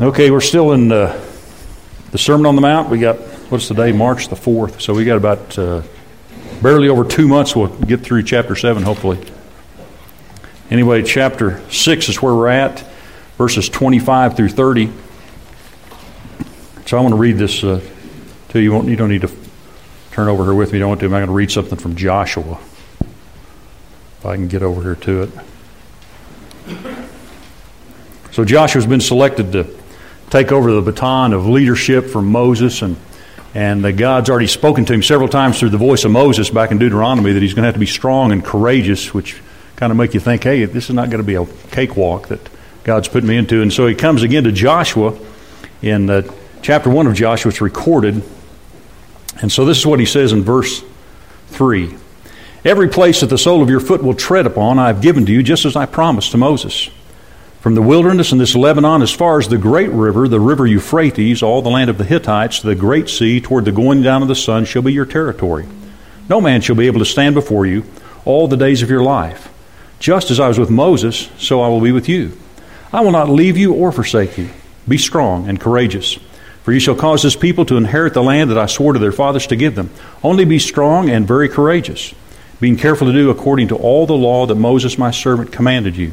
Okay, we're still in uh, the Sermon on the Mount. We got, what's the day? March the 4th. So we got about uh, barely over two months. We'll get through chapter 7, hopefully. Anyway, chapter 6 is where we're at, verses 25 through 30. So I want to read this uh, to you. You don't need to turn over here with me. You don't want to. I'm going to read something from Joshua. If I can get over here to it. So Joshua's been selected to take over the baton of leadership from Moses, and and God's already spoken to him several times through the voice of Moses back in Deuteronomy that he's going to have to be strong and courageous, which kind of make you think, hey, this is not going to be a cakewalk that God's put me into. And so he comes again to Joshua in uh, chapter 1 of Joshua, it's recorded. And so this is what he says in verse 3 Every place that the sole of your foot will tread upon, I have given to you, just as I promised to Moses. From the wilderness and this Lebanon, as far as the great river, the river Euphrates, all the land of the Hittites, the great sea, toward the going down of the sun, shall be your territory. No man shall be able to stand before you all the days of your life. Just as I was with Moses, so I will be with you. I will not leave you or forsake you. Be strong and courageous. For you shall cause this people to inherit the land that I swore to their fathers to give them. Only be strong and very courageous, being careful to do according to all the law that Moses my servant commanded you.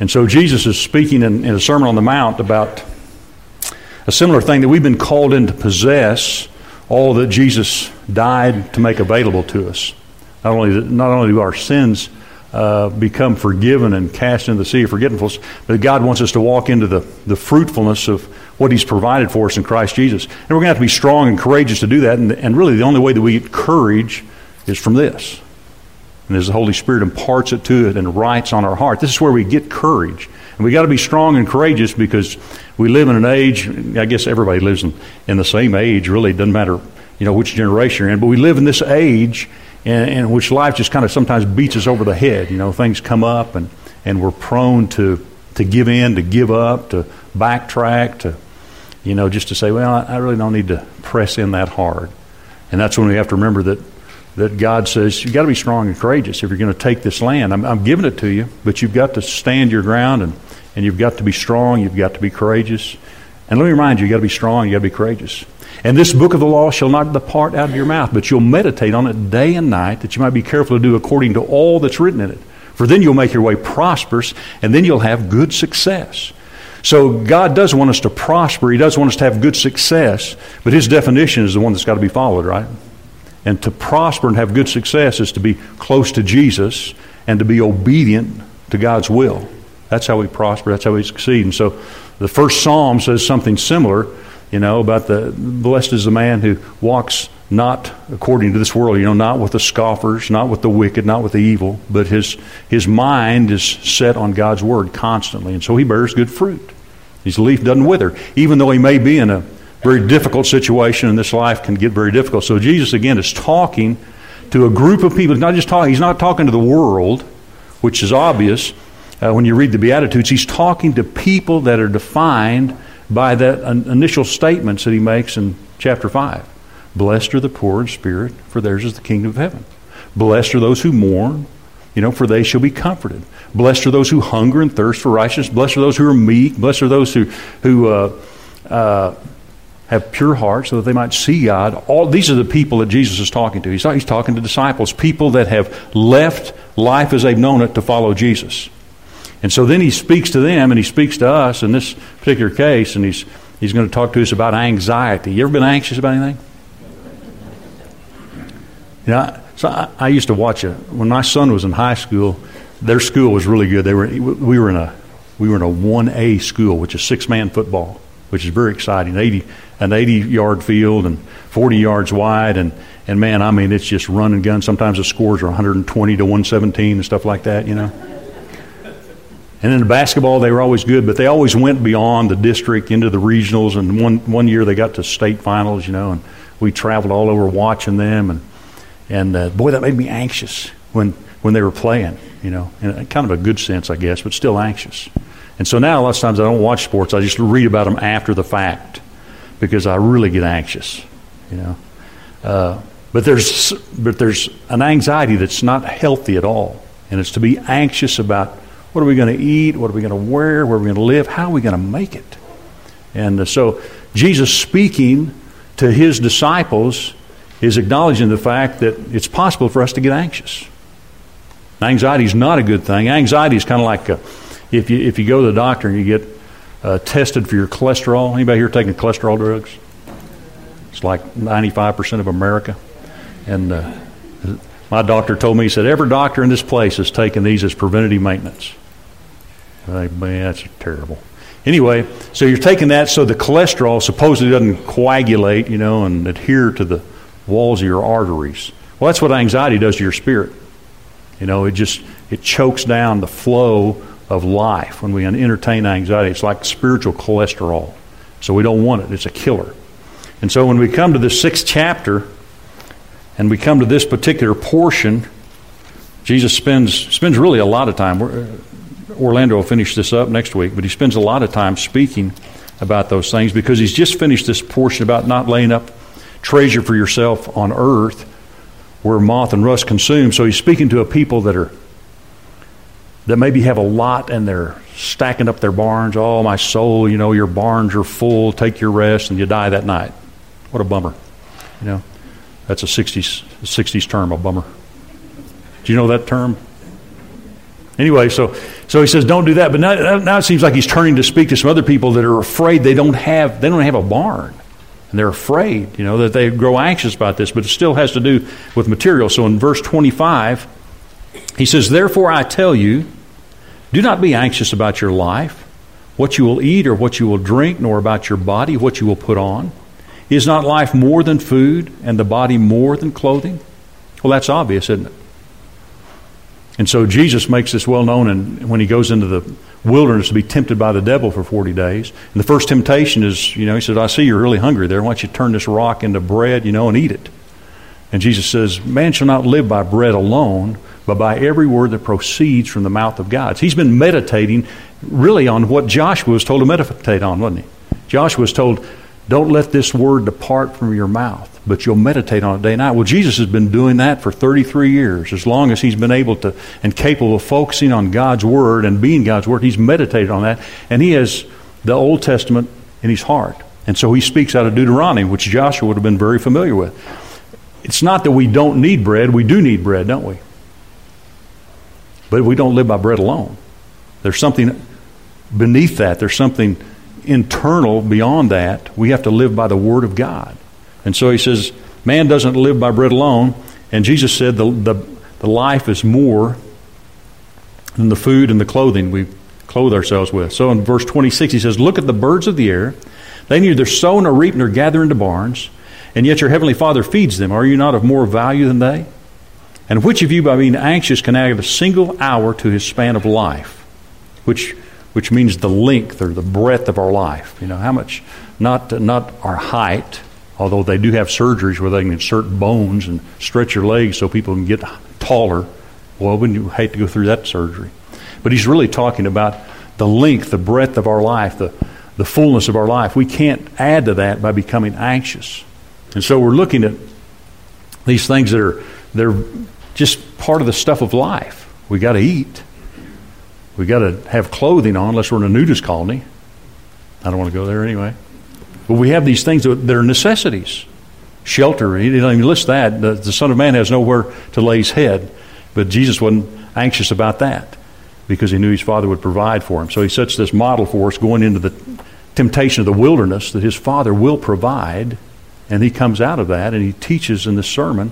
And so Jesus is speaking in, in a Sermon on the Mount about a similar thing that we've been called in to possess all that Jesus died to make available to us. Not only, not only do our sins uh, become forgiven and cast into the sea of forgetfulness, but God wants us to walk into the, the fruitfulness of what He's provided for us in Christ Jesus. And we're going to have to be strong and courageous to do that. And, and really, the only way that we get courage is from this and as the Holy Spirit imparts it to it and writes on our heart, this is where we get courage. And we got to be strong and courageous because we live in an age, I guess everybody lives in, in the same age, really. It doesn't matter, you know, which generation you're in, but we live in this age in, in which life just kind of sometimes beats us over the head. You know, things come up and, and we're prone to, to give in, to give up, to backtrack, to, you know, just to say, well, I, I really don't need to press in that hard. And that's when we have to remember that that God says you've got to be strong and courageous if you're going to take this land. I'm, I'm giving it to you, but you've got to stand your ground and, and you've got to be strong, you've got to be courageous. And let me remind you, you've got to be strong, you've got to be courageous. And this book of the law shall not depart out of your mouth, but you'll meditate on it day and night, that you might be careful to do according to all that's written in it. For then you'll make your way prosperous, and then you'll have good success. So God does want us to prosper. He does want us to have good success, but His definition is the one that's got to be followed, right? And to prosper and have good success is to be close to Jesus and to be obedient to God's will. That's how we prosper. That's how we succeed. And so the first psalm says something similar, you know, about the blessed is the man who walks not according to this world, you know, not with the scoffers, not with the wicked, not with the evil, but his, his mind is set on God's word constantly. And so he bears good fruit. His leaf doesn't wither, even though he may be in a very difficult situation, and this life can get very difficult. So Jesus again is talking to a group of people. He's not just talking. He's not talking to the world, which is obvious uh, when you read the Beatitudes. He's talking to people that are defined by that initial statements that he makes in chapter five. Blessed are the poor in spirit, for theirs is the kingdom of heaven. Blessed are those who mourn, you know, for they shall be comforted. Blessed are those who hunger and thirst for righteousness. Blessed are those who are meek. Blessed are those who who uh, uh, have pure hearts so that they might see God. All these are the people that Jesus is talking to. He's, he's talking to disciples, people that have left life as they've known it to follow Jesus. And so then he speaks to them and he speaks to us in this particular case, and he's, he's going to talk to us about anxiety. You ever been anxious about anything? You know, so I, I used to watch it. When my son was in high school, their school was really good. They were, we were in a, we were in a 1A school, which is six man football which is very exciting. 80, an 80 yard field and 40 yards wide. And, and man, I mean, it's just run and gun. Sometimes the scores are 120 to 117 and stuff like that, you know. And in the basketball, they were always good, but they always went beyond the district into the regionals. And one, one year they got to state finals, you know, and we traveled all over watching them. And, and uh, boy, that made me anxious when, when they were playing, you know, in kind of a good sense, I guess, but still anxious. And so now, a lot of times, I don't watch sports. I just read about them after the fact because I really get anxious, you know. Uh, but there's, but there's an anxiety that's not healthy at all. And it's to be anxious about what are we going to eat? What are we going to wear? Where are we going to live? How are we going to make it? And uh, so Jesus speaking to his disciples is acknowledging the fact that it's possible for us to get anxious. Anxiety is not a good thing. Anxiety is kind of like a, if you if you go to the doctor and you get uh, tested for your cholesterol. Anybody here taking cholesterol drugs? It's like 95% of America. And uh, my doctor told me, he said, every doctor in this place has taken these as preventative maintenance. I, man, that's terrible. Anyway, so you're taking that so the cholesterol supposedly doesn't coagulate, you know, and adhere to the walls of your arteries. Well, that's what anxiety does to your spirit. You know, it just it chokes down the flow of life when we entertain anxiety. It's like spiritual cholesterol. So we don't want it. It's a killer. And so when we come to the sixth chapter, and we come to this particular portion, Jesus spends, spends really a lot of time. Uh, Orlando will finish this up next week, but he spends a lot of time speaking about those things because he's just finished this portion about not laying up treasure for yourself on earth where moth and rust consume. So he's speaking to a people that are that maybe have a lot and they're stacking up their barns. Oh, my soul, you know, your barns are full. Take your rest, and you die that night. What a bummer, you know. That's a 60s, 60s term, a bummer. Do you know that term? Anyway, so, so he says, don't do that. But now, now it seems like he's turning to speak to some other people that are afraid they don't have, they don't have a barn. And they're afraid, you know, that they grow anxious about this, but it still has to do with material. So in verse 25, he says, Therefore I tell you, do not be anxious about your life, what you will eat or what you will drink, nor about your body, what you will put on. Is not life more than food and the body more than clothing? Well, that's obvious, isn't it? And so Jesus makes this well known and when he goes into the wilderness to be tempted by the devil for 40 days. And the first temptation is, you know, he says, I see you're really hungry there. Why don't you turn this rock into bread, you know, and eat it? And Jesus says, Man shall not live by bread alone, but by every word that proceeds from the mouth of God. He's been meditating really on what Joshua was told to meditate on, wasn't he? Joshua was told, don't let this word depart from your mouth, but you'll meditate on it day and night. Well, Jesus has been doing that for 33 years. As long as he's been able to and capable of focusing on God's word and being God's word, he's meditated on that. And he has the Old Testament in his heart. And so he speaks out of Deuteronomy, which Joshua would have been very familiar with. It's not that we don't need bread, we do need bread, don't we? But we don't live by bread alone. There's something beneath that. There's something internal beyond that. We have to live by the Word of God. And so he says, man doesn't live by bread alone. And Jesus said the, the, the life is more than the food and the clothing we clothe ourselves with. So in verse 26, he says, Look at the birds of the air. They neither sow nor reap nor gather into barns, and yet your heavenly Father feeds them. Are you not of more value than they? And which of you, by being anxious, can add a single hour to his span of life? Which which means the length or the breadth of our life. You know, how much, not, not our height, although they do have surgeries where they can insert bones and stretch your legs so people can get taller. Well, wouldn't you hate to go through that surgery? But he's really talking about the length, the breadth of our life, the, the fullness of our life. We can't add to that by becoming anxious. And so we're looking at these things that are they're just part of the stuff of life. We got to eat. We got to have clothing on unless we're in a nudist colony. I don't want to go there anyway. But we have these things that are necessities. Shelter, he didn't even list that. The, the Son of Man has nowhere to lay his head. But Jesus wasn't anxious about that because he knew his Father would provide for him. So he sets this model for us going into the temptation of the wilderness that his Father will provide. And he comes out of that and he teaches in this sermon.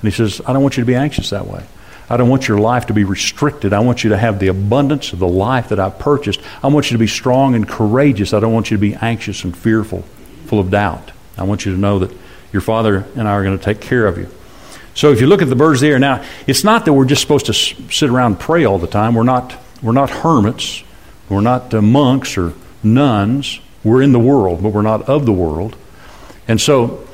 And he says, I don't want you to be anxious that way. I don't want your life to be restricted. I want you to have the abundance of the life that I've purchased. I want you to be strong and courageous. I don't want you to be anxious and fearful, full of doubt. I want you to know that your Father and I are going to take care of you. So if you look at the birds there now, it's not that we're just supposed to sit around and pray all the time. We're not, we're not hermits. We're not uh, monks or nuns. We're in the world, but we're not of the world. And so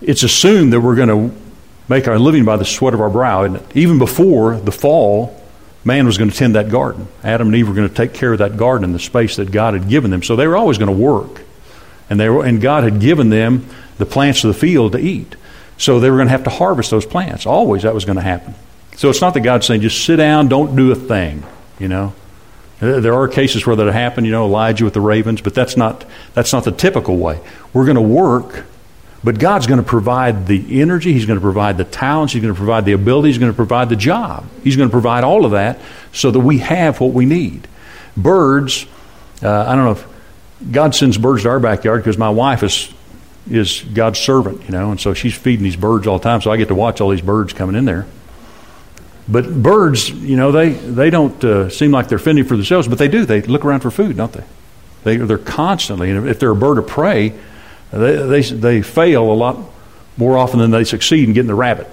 it's assumed that we're going to make our living by the sweat of our brow. And even before the fall, man was going to tend that garden. Adam and Eve were going to take care of that garden in the space that God had given them. So they were always going to work. And, they were, and God had given them the plants of the field to eat. So they were going to have to harvest those plants. Always that was going to happen. So it's not that God's saying, just sit down, don't do a thing, you know. There are cases where that happened, you know, Elijah with the ravens, but that's not, that's not the typical way. We're going to work, but God's going to provide the energy, He's going to provide the talents, He's going to provide the ability, He's going to provide the job. He's going to provide all of that so that we have what we need. Birds, uh, I don't know if God sends birds to our backyard because my wife is is God's servant, you know, and so she's feeding these birds all the time, so I get to watch all these birds coming in there. But birds, you know, they, they don't uh, seem like they're fending for themselves, but they do. They look around for food, don't they? they they're constantly, and if they're a bird of prey, they, they, they fail a lot more often than they succeed in getting the rabbit.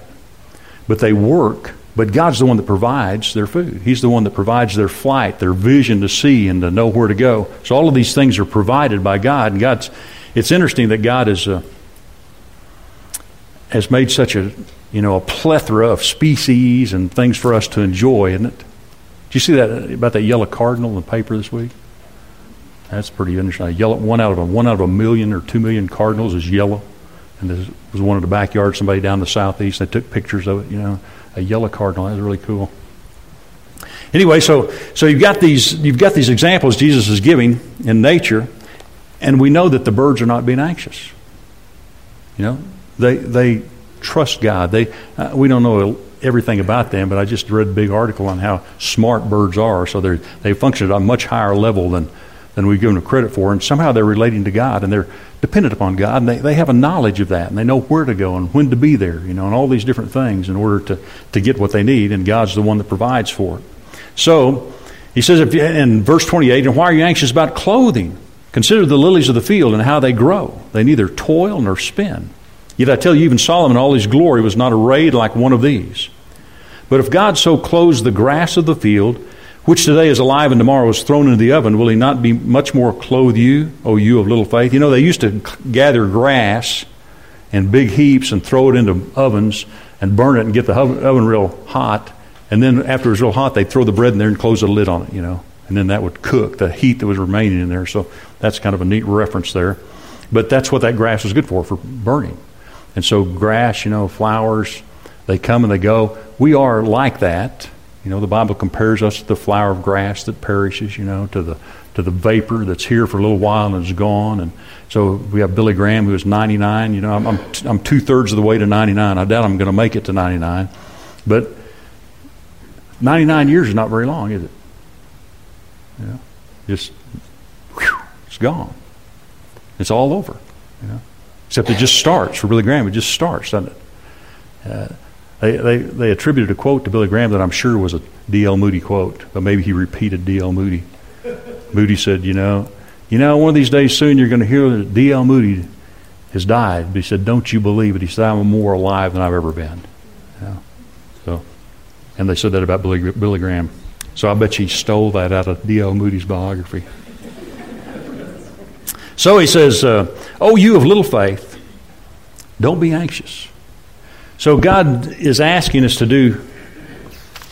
But they work, but God's the one that provides their food. He's the one that provides their flight, their vision to see and to know where to go. So all of these things are provided by God, and God's. It's interesting that God is, uh, has made such a you know, a plethora of species and things for us to enjoy, isn't it? Did you see that about that yellow cardinal in the paper this week? That's pretty interesting. Yellow one out of a one out of a million or two million cardinals is yellow, and there was one in the backyard. Somebody down the southeast. They took pictures of it. You know, a yellow cardinal. That's really cool. Anyway, so so you've got these you've got these examples Jesus is giving in nature, and we know that the birds are not being anxious. You know, they they trust God. They, uh, we don't know everything about them, but I just read a big article on how smart birds are. So they they function at a much higher level than, than we give them credit for. And somehow they're relating to God and they're dependent upon God. And they, they have a knowledge of that and they know where to go and when to be there, you know, and all these different things in order to, to get what they need. And God's the one that provides for it. So he says if, in verse 28, and why are you anxious about clothing? Consider the lilies of the field and how they grow. They neither toil nor spin. Yet I tell you, even Solomon, all his glory, was not arrayed like one of these. But if God so clothes the grass of the field, which today is alive and tomorrow is thrown into the oven, will he not be much more clothe you, O you of little faith? You know, they used to gather grass in big heaps and throw it into ovens and burn it and get the oven real hot. And then after it was real hot, they'd throw the bread in there and close the lid on it, you know. And then that would cook the heat that was remaining in there. So that's kind of a neat reference there. But that's what that grass was good for, for burning. And so, grass, you know, flowers, they come and they go. We are like that. You know, the Bible compares us to the flower of grass that perishes, you know, to the to the vapor that's here for a little while and is gone. And so we have Billy Graham, who is 99. You know, I'm, I'm, I'm two thirds of the way to 99. I doubt I'm going to make it to 99. But 99 years is not very long, is it? Yeah. Just, whew, it's gone. It's all over. You know? Except it just starts for Billy Graham. It just starts, doesn't it? Uh, they, they, they attributed a quote to Billy Graham that I'm sure was a D.L. Moody quote, but maybe he repeated D.L. Moody. Moody said, you know, you know, one of these days soon you're going to hear that D.L. Moody has died. But he said, don't you believe it? He said, I'm more alive than I've ever been. Yeah. So, and they said that about Billy, Billy Graham. So I bet he stole that out of D.L. Moody's biography. So he says, uh, Oh, you of little faith, don't be anxious. So God is asking us to do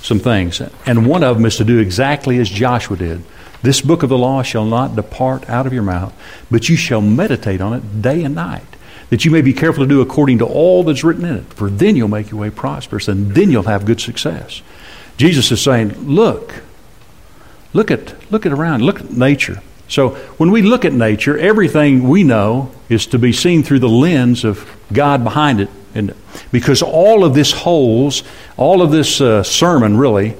some things, and one of them is to do exactly as Joshua did. This book of the law shall not depart out of your mouth, but you shall meditate on it day and night, that you may be careful to do according to all that's written in it, for then you'll make your way prosperous, and then you'll have good success. Jesus is saying, Look, look at look at around, look at nature. So when we look at nature, everything we know is to be seen through the lens of God behind it. Because all of this holds, all of this uh, sermon really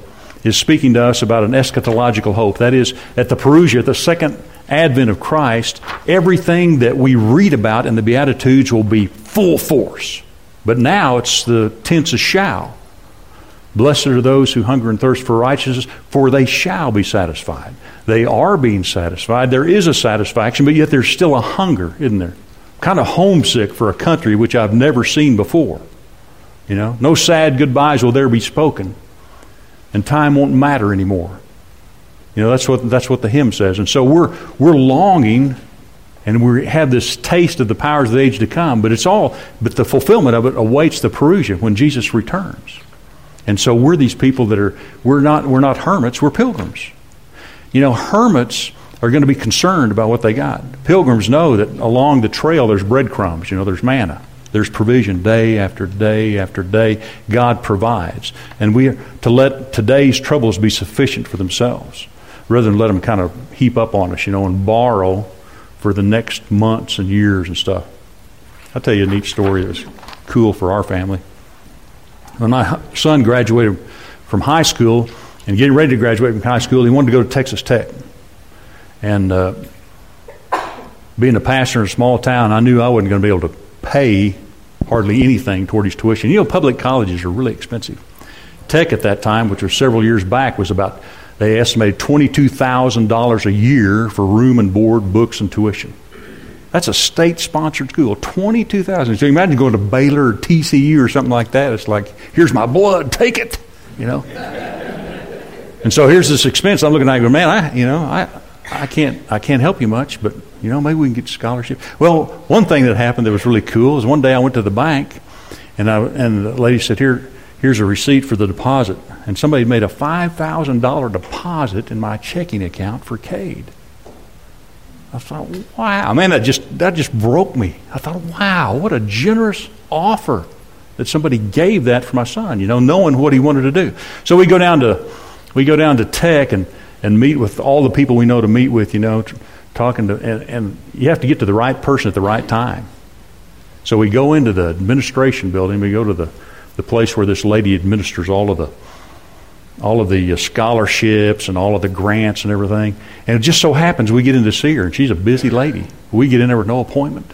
is speaking to us about an eschatological hope. That is, at the Parousia, at the second advent of Christ, everything that we read about in the Beatitudes will be full force. But now it's the tense of shall. Blessed are those who hunger and thirst for righteousness, for they shall be satisfied. They are being satisfied. There is a satisfaction, but yet there's still a hunger, isn't there? Kind of homesick for a country which I've never seen before. You know, no sad goodbyes will there be spoken, and time won't matter anymore. You know, that's what, that's what the hymn says. And so we're, we're longing and we have this taste of the powers of the age to come, but it's all, but the fulfillment of it awaits the Parousia when Jesus returns. And so we're these people that are, we're not, we're not hermits, we're pilgrims. You know, hermits are going to be concerned about what they got. Pilgrims know that along the trail there's breadcrumbs, you know, there's manna. There's provision day after day after day. God provides. And we are to let today's troubles be sufficient for themselves rather than let them kind of heap up on us, you know, and borrow for the next months and years and stuff. I'll tell you a neat story that was cool for our family. When my son graduated from high school and getting ready to graduate from high school, he wanted to go to Texas Tech. And uh, being a pastor in a small town, I knew I wasn't going to be able to pay hardly anything toward his tuition. You know, public colleges are really expensive. Tech at that time, which was several years back, was about they estimated $22,000 a year for room and board, books, and tuition. That's a state sponsored school. 22000 So you imagine going to Baylor or TCU or something like that. It's like, here's my blood, take it, you know. and so here's this expense. I'm looking at it man, I, you know, I, I, can't, I can't help you much, but, you know, maybe we can get a scholarship. Well, one thing that happened that was really cool is one day I went to the bank and, I, and the lady said, here, here's a receipt for the deposit. And somebody made a $5,000 deposit in my checking account for Cade. I thought, wow, man, that just, that just broke me. I thought, wow, what a generous offer that somebody gave that for my son, you know, knowing what he wanted to do. So we go down to, we go down to tech and, and meet with all the people we know to meet with, you know, talking to, and, and you have to get to the right person at the right time. So we go into the administration building, we go to the the place where this lady administers all of the all of the uh, scholarships and all of the grants and everything. And it just so happens we get in to see her, and she's a busy lady. We get in there with no appointment.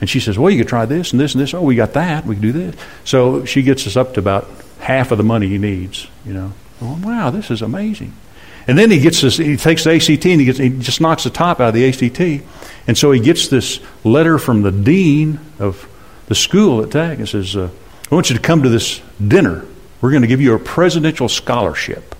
And she says, Well, you could try this and this and this. Oh, we got that. We can do this. So she gets us up to about half of the money he needs, you know. Oh, wow, this is amazing. And then he gets this, he takes the ACT and he, gets, he just knocks the top out of the ACT. And so he gets this letter from the dean of the school at Tech and says, uh, I want you to come to this dinner. We're going to give you a presidential scholarship,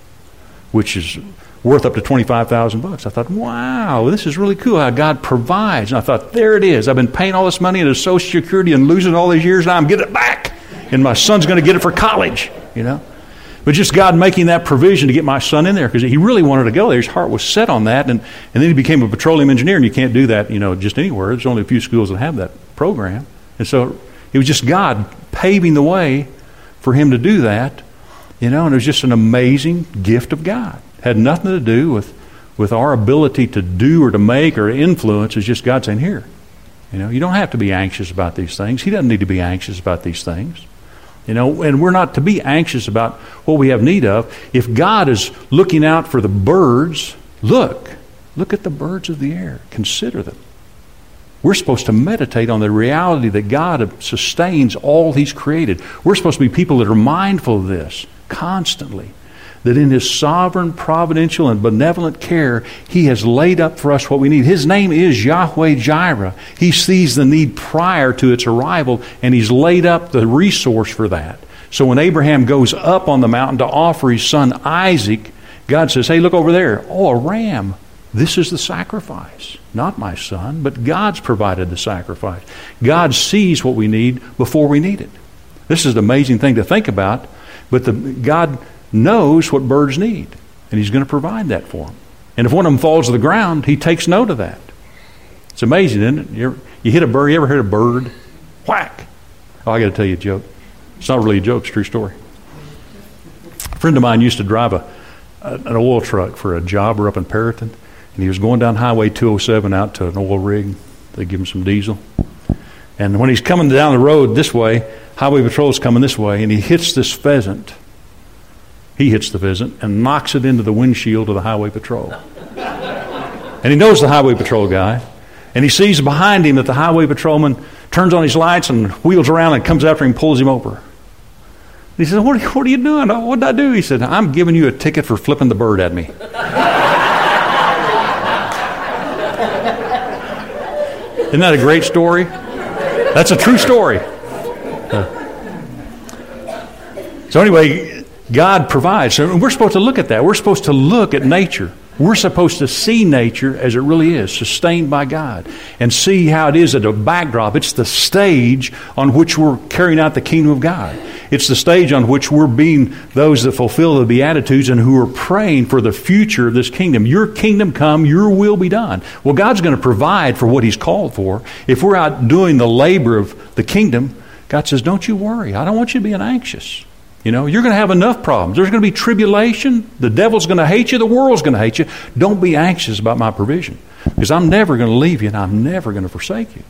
which is worth up to 25,000 bucks. I thought, wow, this is really cool how God provides. And I thought, there it is. I've been paying all this money into Social Security and losing all these years, now I'm getting it back. And my son's going to get it for college, you know. But just God making that provision to get my son in there because he really wanted to go there. His heart was set on that. And, and then he became a petroleum engineer, and you can't do that, you know, just anywhere. There's only a few schools that have that program. And so it was just God paving the way for him to do that, you know, and it was just an amazing gift of God. It had nothing to do with, with our ability to do or to make or influence. It's just God saying, here, you know, you don't have to be anxious about these things. He doesn't need to be anxious about these things. You know, and we're not to be anxious about what we have need of. If God is looking out for the birds, look, look at the birds of the air. Consider them. We're supposed to meditate on the reality that God sustains all He's created. We're supposed to be people that are mindful of this constantly. That in His sovereign, providential, and benevolent care, He has laid up for us what we need. His name is Yahweh Jireh. He sees the need prior to its arrival, and He's laid up the resource for that. So when Abraham goes up on the mountain to offer his son Isaac, God says, Hey, look over there. Oh, a ram. This is the sacrifice. Not my son, but God's provided the sacrifice. God sees what we need before we need it. This is an amazing thing to think about, but the, God knows what birds need, and He's going to provide that for them. And if one of them falls to the ground, He takes note of that. It's amazing, isn't it? You, ever, you hit a bird, you ever hit a bird? Whack! Oh, I got to tell you a joke. It's not really a joke, it's a true story. A friend of mine used to drive a, an oil truck for a jobber up in Perryton and he was going down Highway 207 out to an oil rig. They give him some diesel. And when he's coming down the road this way, Highway Patrol's coming this way, and he hits this pheasant. He hits the pheasant and knocks it into the windshield of the Highway Patrol. and he knows the Highway Patrol guy. And he sees behind him that the Highway Patrolman turns on his lights and wheels around and comes after him and pulls him over. he says, what, what are you doing? Oh, what did I do? He said, I'm giving you a ticket for flipping the bird at me. Isn't that a great story? That's a true story. So, anyway, God provides. So we're supposed to look at that. We're supposed to look at nature We're supposed to see nature as it really is, sustained by God, and see how it is at a backdrop. It's the stage on which we're carrying out the kingdom of God. It's the stage on which we're being those that fulfill the Beatitudes and who are praying for the future of this kingdom. Your kingdom come, your will be done. Well, God's going to provide for what He's called for. If we're out doing the labor of the kingdom, God says, Don't you worry. I don't want you being anxious. You know, you're going to have enough problems. There's going to be tribulation. The devil's going to hate you. The world's going to hate you. Don't be anxious about my provision because I'm never going to leave you and I'm never going to forsake you.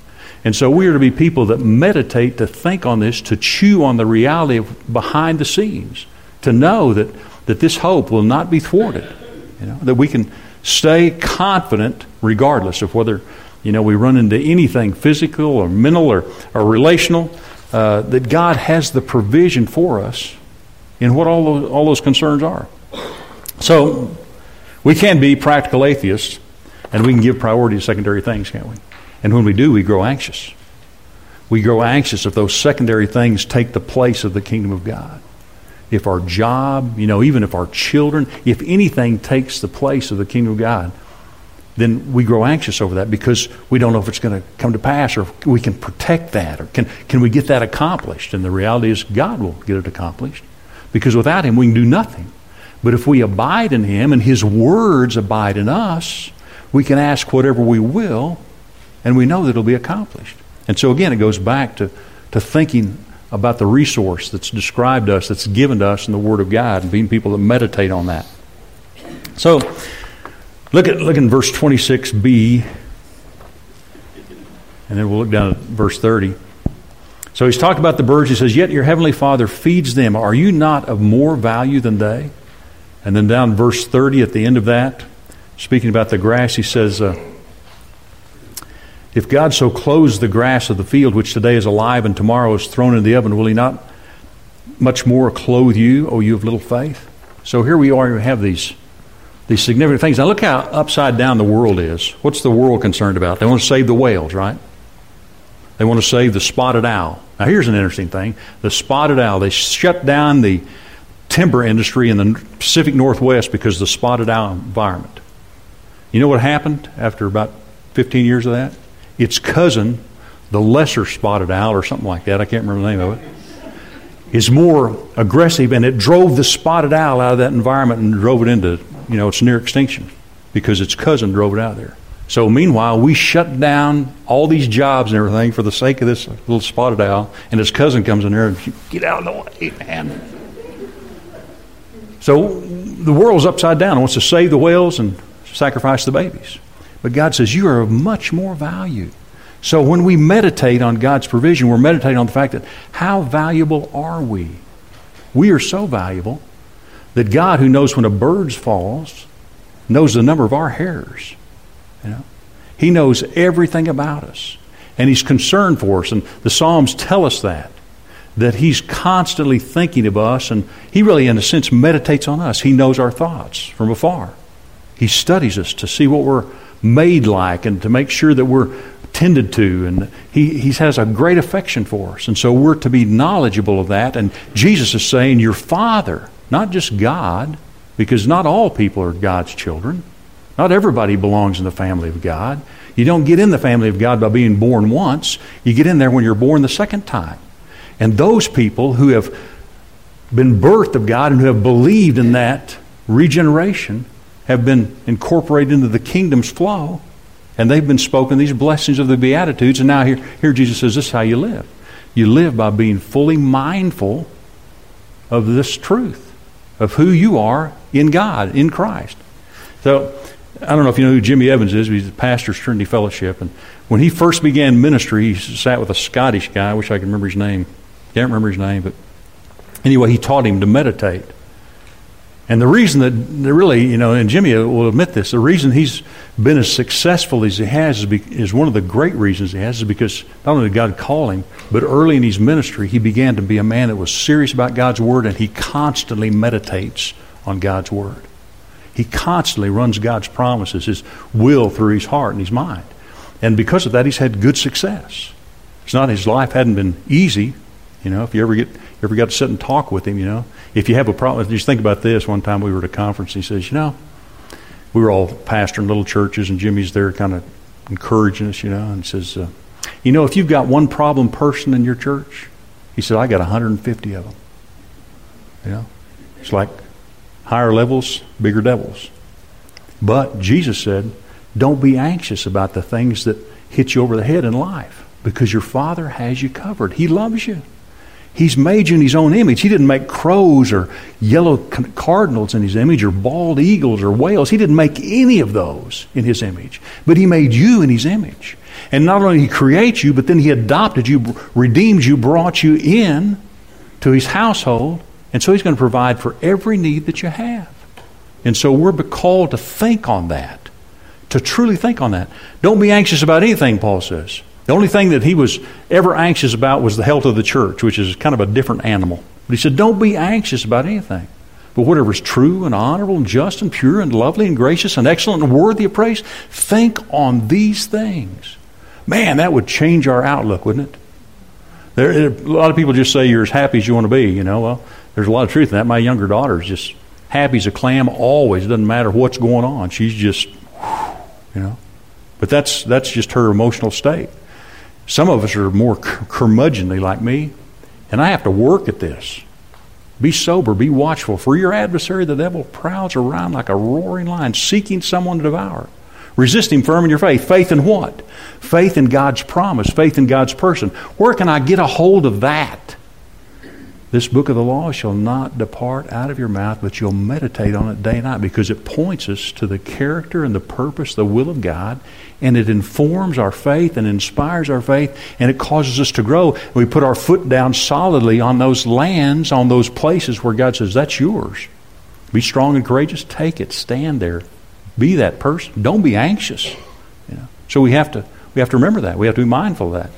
And so we are to be people that meditate, to think on this, to chew on the reality of behind the scenes, to know that, that this hope will not be thwarted. You know, that we can stay confident regardless of whether, you know, we run into anything physical or mental or, or relational, uh, that God has the provision for us in what all those, all those concerns are. So we can be practical atheists and we can give priority to secondary things, can't we? And when we do, we grow anxious. We grow anxious if those secondary things take the place of the kingdom of God. If our job, you know, even if our children, if anything takes the place of the kingdom of God, then we grow anxious over that because we don't know if it's going to come to pass or we can protect that or can, can we get that accomplished. And the reality is, God will get it accomplished because without Him, we can do nothing. But if we abide in Him and His words abide in us, we can ask whatever we will and we know that it'll be accomplished. And so, again, it goes back to, to thinking about the resource that's described to us, that's given to us in the Word of God, and being people that meditate on that. So, look at look in verse 26b, and then we'll look down at verse 30. So he's talked about the birds. He says, Yet your heavenly Father feeds them. Are you not of more value than they? And then down verse 30 at the end of that, speaking about the grass, he says, uh, If God so clothes the grass of the field, which today is alive and tomorrow is thrown in the oven, will he not much more clothe you, O you of little faith? So here we are, we have these, these significant things. Now look how upside down the world is. What's the world concerned about? They want to save the whales, right? They want to save the spotted owl. Now, here's an interesting thing the spotted owl, they shut down the timber industry in the Pacific Northwest because of the spotted owl environment. You know what happened after about 15 years of that? Its cousin, the lesser spotted owl or something like that, I can't remember the name of it, is more aggressive and it drove the spotted owl out of that environment and drove it into, you know, its near extinction because its cousin drove it out of there. So meanwhile, we shut down all these jobs and everything for the sake of this little spotted owl, and his cousin comes in there and get out of the way, man. So the world's upside down. It wants to save the whales and sacrifice the babies. But God says, You are of much more value. So when we meditate on God's provision, we're meditating on the fact that how valuable are we? We are so valuable that God, who knows when a bird falls, knows the number of our hairs. You know? He knows everything about us. And He's concerned for us. And the Psalms tell us that. That He's constantly thinking of us. And He really, in a sense, meditates on us. He knows our thoughts from afar. He studies us to see what we're made like and to make sure that we're tended to. And he, he has a great affection for us. And so we're to be knowledgeable of that. And Jesus is saying, Your Father, not just God, because not all people are God's children. Not everybody belongs in the family of God. You don't get in the family of God by being born once. You get in there when you're born the second time. And those people who have been birthed of God and who have believed in that regeneration have been incorporated into the kingdom's flow. And they've been spoken these blessings of the Beatitudes. And now here, here Jesus says, This is how you live. You live by being fully mindful of this truth, of who you are in God, in Christ. So I don't know if you know who Jimmy Evans is, he's the pastor of Trinity Fellowship. And when he first began ministry, he sat with a Scottish guy. I wish I could remember his name. Can't remember his name, but anyway, he taught him to meditate. And the reason that really, you know, and Jimmy will admit this, the reason he's been as successful as he has is, be, is one of the great reasons he has is because not only did God call him, but early in his ministry, he began to be a man that was serious about God's Word and he constantly meditates on God's Word. He constantly runs God's promises, His will through his heart and his mind. And because of that, he's had good success. It's not his life hadn't been easy. You know, if you ever get ever got to sit and talk with him, you know, if you have a problem, just think about this. One time we were at a conference, and he says, you know, we were all pastoring little churches, and Jimmy's there kind of encouraging us, you know, and says, uh, You know, if you've got one problem person in your church, he said, I got 150 of them. You know, it's like higher levels, bigger devils. But Jesus said, Don't be anxious about the things that hit you over the head in life because your Father has you covered. He loves you. He's made you in His own image. He didn't make crows or yellow cardinals in His image or bald eagles or whales. He didn't make any of those in His image. But He made you in His image. And not only He creates you, but then He adopted you, redeemed you, brought you in to His household. And so He's going to provide for every need that you have. And so we're called to think on that, to truly think on that. Don't be anxious about anything, Paul says. The only thing that he was ever anxious about was the health of the church, which is kind of a different animal. But he said, Don't be anxious about anything. But whatever is true and honorable and just and pure and lovely and gracious and excellent and worthy of praise, think on these things. Man, that would change our outlook, wouldn't it? There, a lot of people just say you're as happy as you want to be. You know, well, there's a lot of truth in that. My younger daughter is just happy as a clam always. It doesn't matter what's going on. She's just, you know. But that's that's just her emotional state. Some of us are more curmudgeonly like me, and I have to work at this. Be sober, be watchful, for your adversary, the devil, prowls around like a roaring lion, seeking someone to devour. Resist him firm in your faith. Faith in what? Faith in God's promise, faith in God's person. Where can I get a hold of that? This book of the law shall not depart out of your mouth, but you'll meditate on it day and night because it points us to the character and the purpose, the will of God, and it informs our faith and inspires our faith, and it causes us to grow. We put our foot down solidly on those lands, on those places where God says, That's yours. Be strong and courageous. Take it. Stand there. Be that person. Don't be anxious. You know? So we have to we have to remember that. We have to be mindful of that.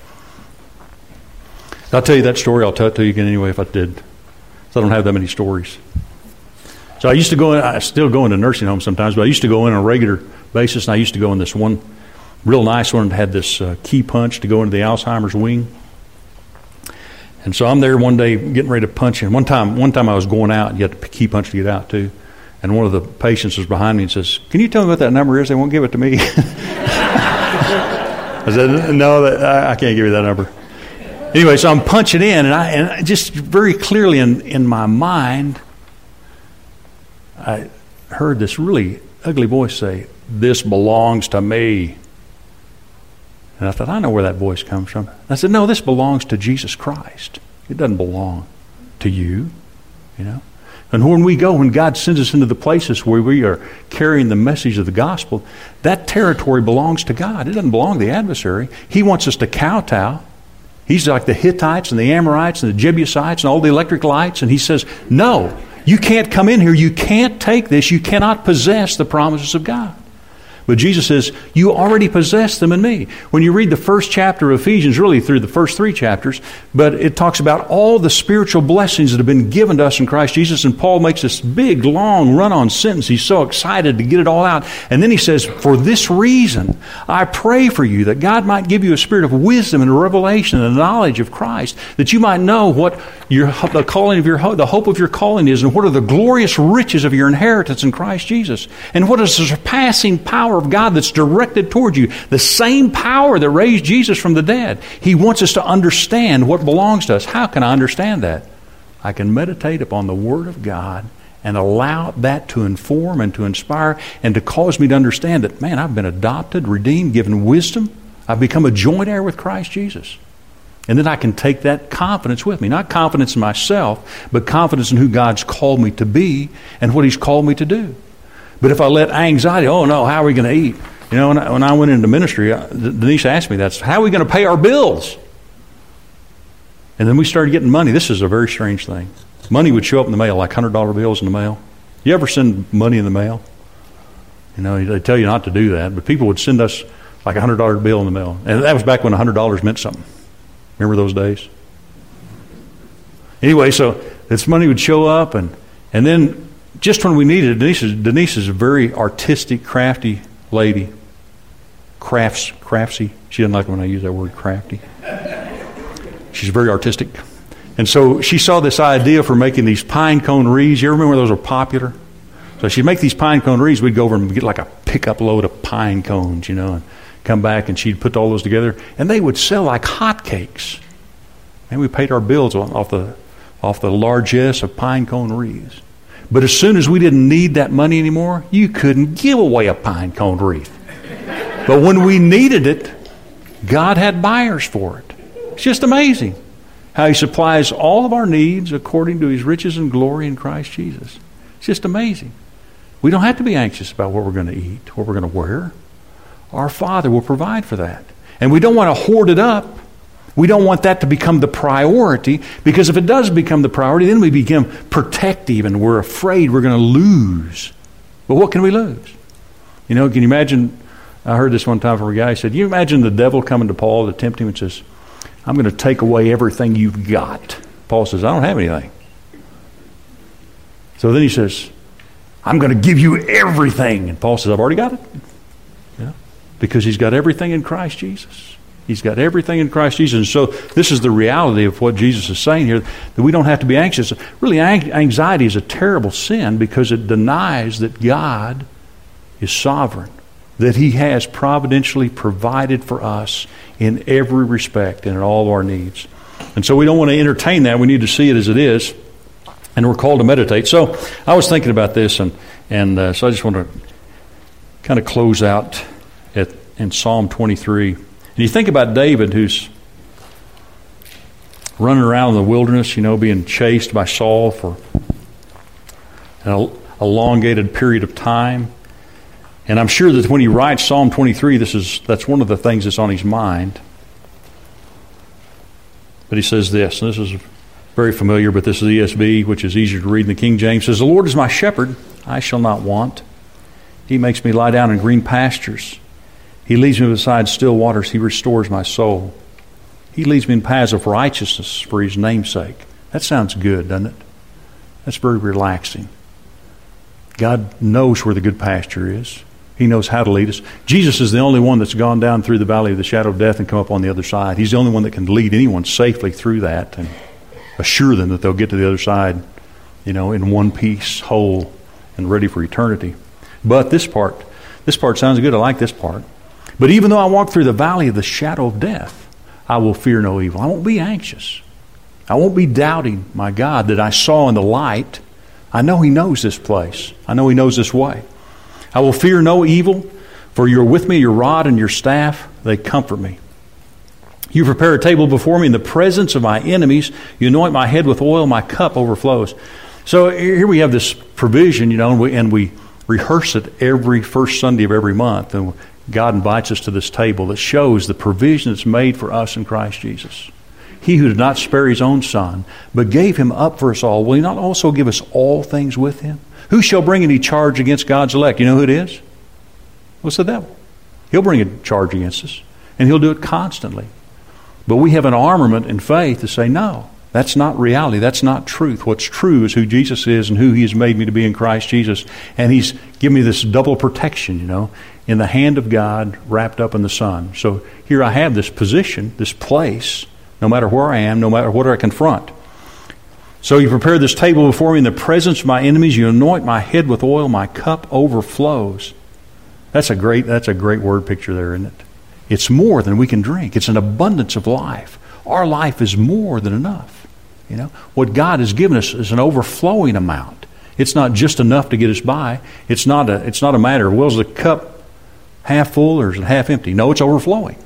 I'll tell you that story. I'll tell it to you again anyway if I did. So I don't have that many stories. So I used to go in, I still go into nursing homes sometimes, but I used to go in on a regular basis, and I used to go in this one real nice one that had this uh, key punch to go into the Alzheimer's wing. And so I'm there one day getting ready to punch in. One time, one time I was going out, and you had to key punch to get out too. And one of the patients was behind me and says, "Can you tell me what that number is? They won't give it to me." I said, "No, I can't give you that number." Anyway, so I'm punching in, and I, and just very clearly in, in my mind, I heard this really ugly voice say, This belongs to me. And I thought, I know where that voice comes from. I said, No, this belongs to Jesus Christ. It doesn't belong to you, you know. And when we go, when God sends us into the places where we are carrying the message of the gospel, that territory belongs to God. It doesn't belong to the adversary. He wants us to kowtow. He's like the Hittites and the Amorites and the Jebusites and all the electric lights. And he says, No, you can't come in here. You can't take this. You cannot possess the promises of God. But Jesus says, You already possess them in me. When you read the first chapter of Ephesians, really through the first three chapters, but it talks about all the spiritual blessings that have been given to us in Christ Jesus. And Paul makes this big, long run on sentence. He's so excited to get it all out. And then he says, For this reason, I pray for you that God might give you a spirit of wisdom and revelation and knowledge of Christ, that you might know what your, the calling of your the hope of your calling is, and what are the glorious riches of your inheritance in Christ Jesus, and what is the surpassing power of God that's directed toward you. The same power that raised Jesus from the dead. He wants us to understand what belongs to us. How can I understand that? I can meditate upon the Word of God and allow that to inform and to inspire and to cause me to understand that, man, I've been adopted, redeemed, given wisdom. I've become a joint heir with Christ Jesus. And then I can take that confidence with me. Not confidence in myself, but confidence in who God's called me to be and what He's called me to do. But if I let anxiety, oh no, how are we going to eat? You know, when I, when I went into ministry, uh, Denise asked me that, how are we going to pay our bills? And then we started getting money. This is a very strange thing. Money would show up in the mail, like $100 bills in the mail. You ever send money in the mail? You know, they tell you not to do that, but people would send us like a $100 bill in the mail. And that was back when $100 meant something. Remember those days? Anyway, so this money would show up, and, and then just when we needed Denise is, Denise is a very artistic, crafty lady. Crafts, craftsy. She doesn't like when I use that word crafty. She's very artistic. And so she saw this idea for making these pine cone wreaths. You remember those were popular? So she'd make these pine cone wreaths. We'd go over and get like a pickup load of pine cones, you know, and come back and she'd put all those together. And they would sell like hotcakes. And we paid our bills off the, off the largesse of pine cone wreaths. But as soon as we didn't need that money anymore, you couldn't give away a pine cone wreath. But when we needed it, God had buyers for it. It's just amazing how He supplies all of our needs according to His riches and glory in Christ Jesus. It's just amazing. We don't have to be anxious about what we're going to eat, what we're going to wear. Our Father will provide for that. And we don't want to hoard it up. We don't want that to become the priority because if it does become the priority, then we become protective and we're afraid we're going to lose. But what can we lose? You know, can you imagine? I heard this one time from a guy. He said, You imagine the devil coming to Paul to tempt him and says, I'm going to take away everything you've got. Paul says, I don't have anything. So then he says, I'm going to give you everything. And Paul says, I've already got it. Yeah. Because he's got everything in Christ Jesus. He's got everything in Christ Jesus. And so this is the reality of what Jesus is saying here that we don't have to be anxious. Really, anxiety is a terrible sin because it denies that God is sovereign, that He has providentially provided for us in every respect and in all of our needs. And so we don't want to entertain that. We need to see it as it is. And we're called to meditate. So I was thinking about this, and, and uh, so I just want to kind of close out at, in Psalm 23. And you think about David, who's running around in the wilderness, you know, being chased by Saul for an elongated period of time. And I'm sure that when he writes Psalm 23, this is, that's one of the things that's on his mind. But he says this, and this is very familiar, but this is ESV, which is easier to read than the King James. says, The Lord is my shepherd, I shall not want. He makes me lie down in green pastures. He leads me beside still waters. He restores my soul. He leads me in paths of righteousness for his name's sake. That sounds good, doesn't it? That's very relaxing. God knows where the good pasture is. He knows how to lead us. Jesus is the only one that's gone down through the valley of the shadow of death and come up on the other side. He's the only one that can lead anyone safely through that and assure them that they'll get to the other side, you know, in one piece, whole, and ready for eternity. But this part, this part sounds good. I like this part. But even though I walk through the valley of the shadow of death, I will fear no evil. I won't be anxious. I won't be doubting my God that I saw in the light. I know He knows this place. I know He knows this way. I will fear no evil, for you're with me, your rod and your staff, they comfort me. You prepare a table before me in the presence of my enemies. You anoint my head with oil, my cup overflows. So here we have this provision, you know, and we, and we rehearse it every first Sunday of every month. And God invites us to this table that shows the provision that's made for us in Christ Jesus. He who did not spare his own son, but gave him up for us all, will he not also give us all things with him? Who shall bring any charge against God's elect? You know who it is? What's the devil? He'll bring a charge against us, and he'll do it constantly. But we have an armament in faith to say, no, that's not reality. That's not truth. What's true is who Jesus is and who He has made me to be in Christ Jesus. And He's given me this double protection, you know, in the hand of God wrapped up in the Son. So here I have this position, this place, no matter where I am, no matter what I confront. So you prepare this table before me in the presence of my enemies. You anoint my head with oil. My cup overflows. That's a great, that's a great word picture there, isn't it? It's more than we can drink. It's an abundance of life. Our life is more than enough. You know, what God has given us is an overflowing amount. It's not just enough to get us by. It's not a, it's not a matter of, well, is the cup half full or is it half empty? No, it's overflowing.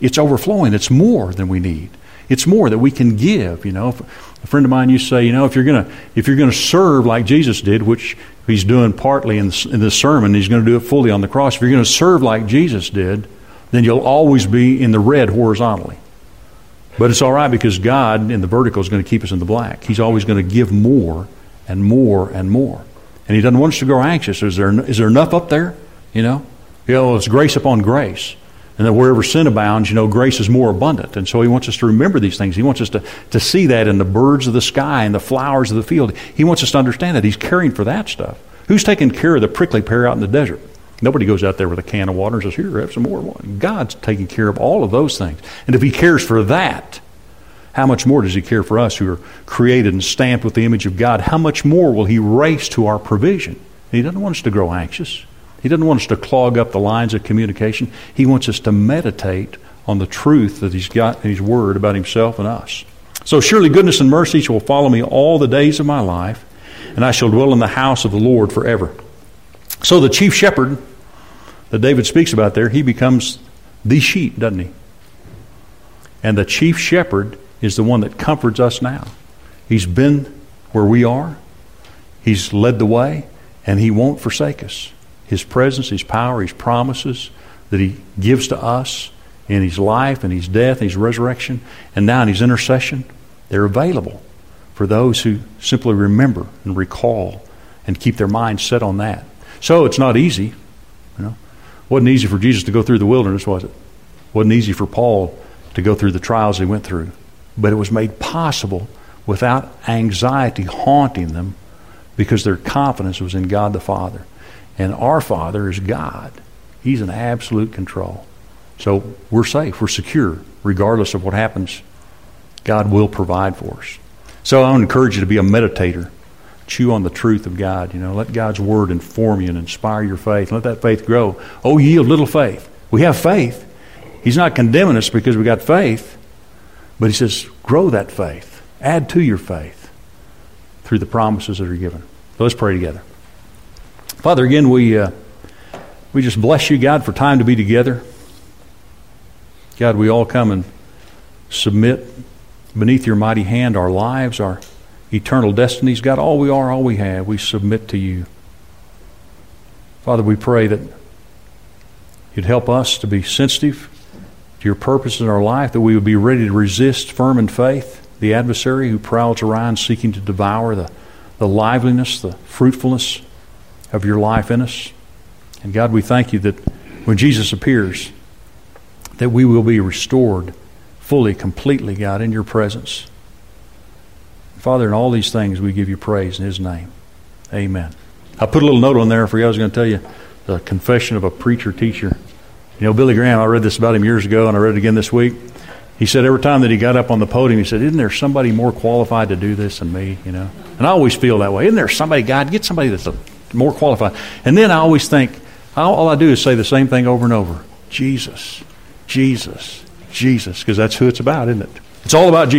It's overflowing. It's more than we need. It's more that we can give. You know, a friend of mine used to say, you know, if you're gonna if you're gonna serve like Jesus did, which he's doing partly in in this sermon, he's going to do it fully on the cross. If you're going to serve like Jesus did, then you'll always be in the red horizontally. But it's all right because God in the vertical is going to keep us in the black. He's always going to give more and more and more. And He doesn't want us to grow anxious. Is there, is there enough up there? You know? You know, it's grace upon grace. And that wherever sin abounds, you know, grace is more abundant. And so he wants us to remember these things. He wants us to, to see that in the birds of the sky and the flowers of the field. He wants us to understand that he's caring for that stuff. Who's taking care of the prickly pear out in the desert? Nobody goes out there with a can of water and says, Here, have some more water. God's taking care of all of those things. And if He cares for that, how much more does He care for us who are created and stamped with the image of God? How much more will He race to our provision? He doesn't want us to grow anxious. He doesn't want us to clog up the lines of communication. He wants us to meditate on the truth that He's got in His Word about Himself and us. So surely goodness and mercy shall follow me all the days of my life, and I shall dwell in the house of the Lord forever. So the chief shepherd that David speaks about there, he becomes the sheep, doesn't he? And the chief shepherd is the one that comforts us now. He's been where we are, he's led the way, and he won't forsake us. His presence, his power, his promises that he gives to us in his life and his death and his resurrection, and now in his intercession, they're available for those who simply remember and recall and keep their minds set on that. So it's not easy, you know. wasn't easy for Jesus to go through the wilderness, was it? wasn't easy for Paul to go through the trials he went through. But it was made possible without anxiety haunting them because their confidence was in God the Father. And our Father is God. He's in absolute control. So we're safe, we're secure, regardless of what happens. God will provide for us. So I to encourage you to be a meditator. Chew on the truth of God. You know, let God's word inform you and inspire your faith. Let that faith grow. Oh, yield little faith. We have faith. He's not condemning us because we got faith, but he says, grow that faith. Add to your faith through the promises that are given. So let's pray together. Father, again, we, uh, we just bless you, God, for time to be together. God, we all come and submit beneath your mighty hand our lives, our eternal destinies. God, all we are, all we have, we submit to you. Father, we pray that you'd help us to be sensitive to your purpose in our life, that we would be ready to resist firm in faith the adversary who prowls around seeking to devour the, the liveliness, the fruitfulness of your life in us. And God, we thank you that when Jesus appears, that we will be restored fully, completely, God, in your presence. Father, in all these things, we give you praise in his name. Amen. I put a little note on there for you. I was going to tell you the confession of a preacher teacher. You know, Billy Graham, I read this about him years ago, and I read it again this week. He said every time that he got up on the podium, he said, Isn't there somebody more qualified to do this than me? You know? And I always feel that way. Isn't there somebody, God, get somebody that's more qualified. And then I always think, all I do is say the same thing over and over Jesus, Jesus, Jesus, because that's who it's about, isn't it? It's all about Jesus.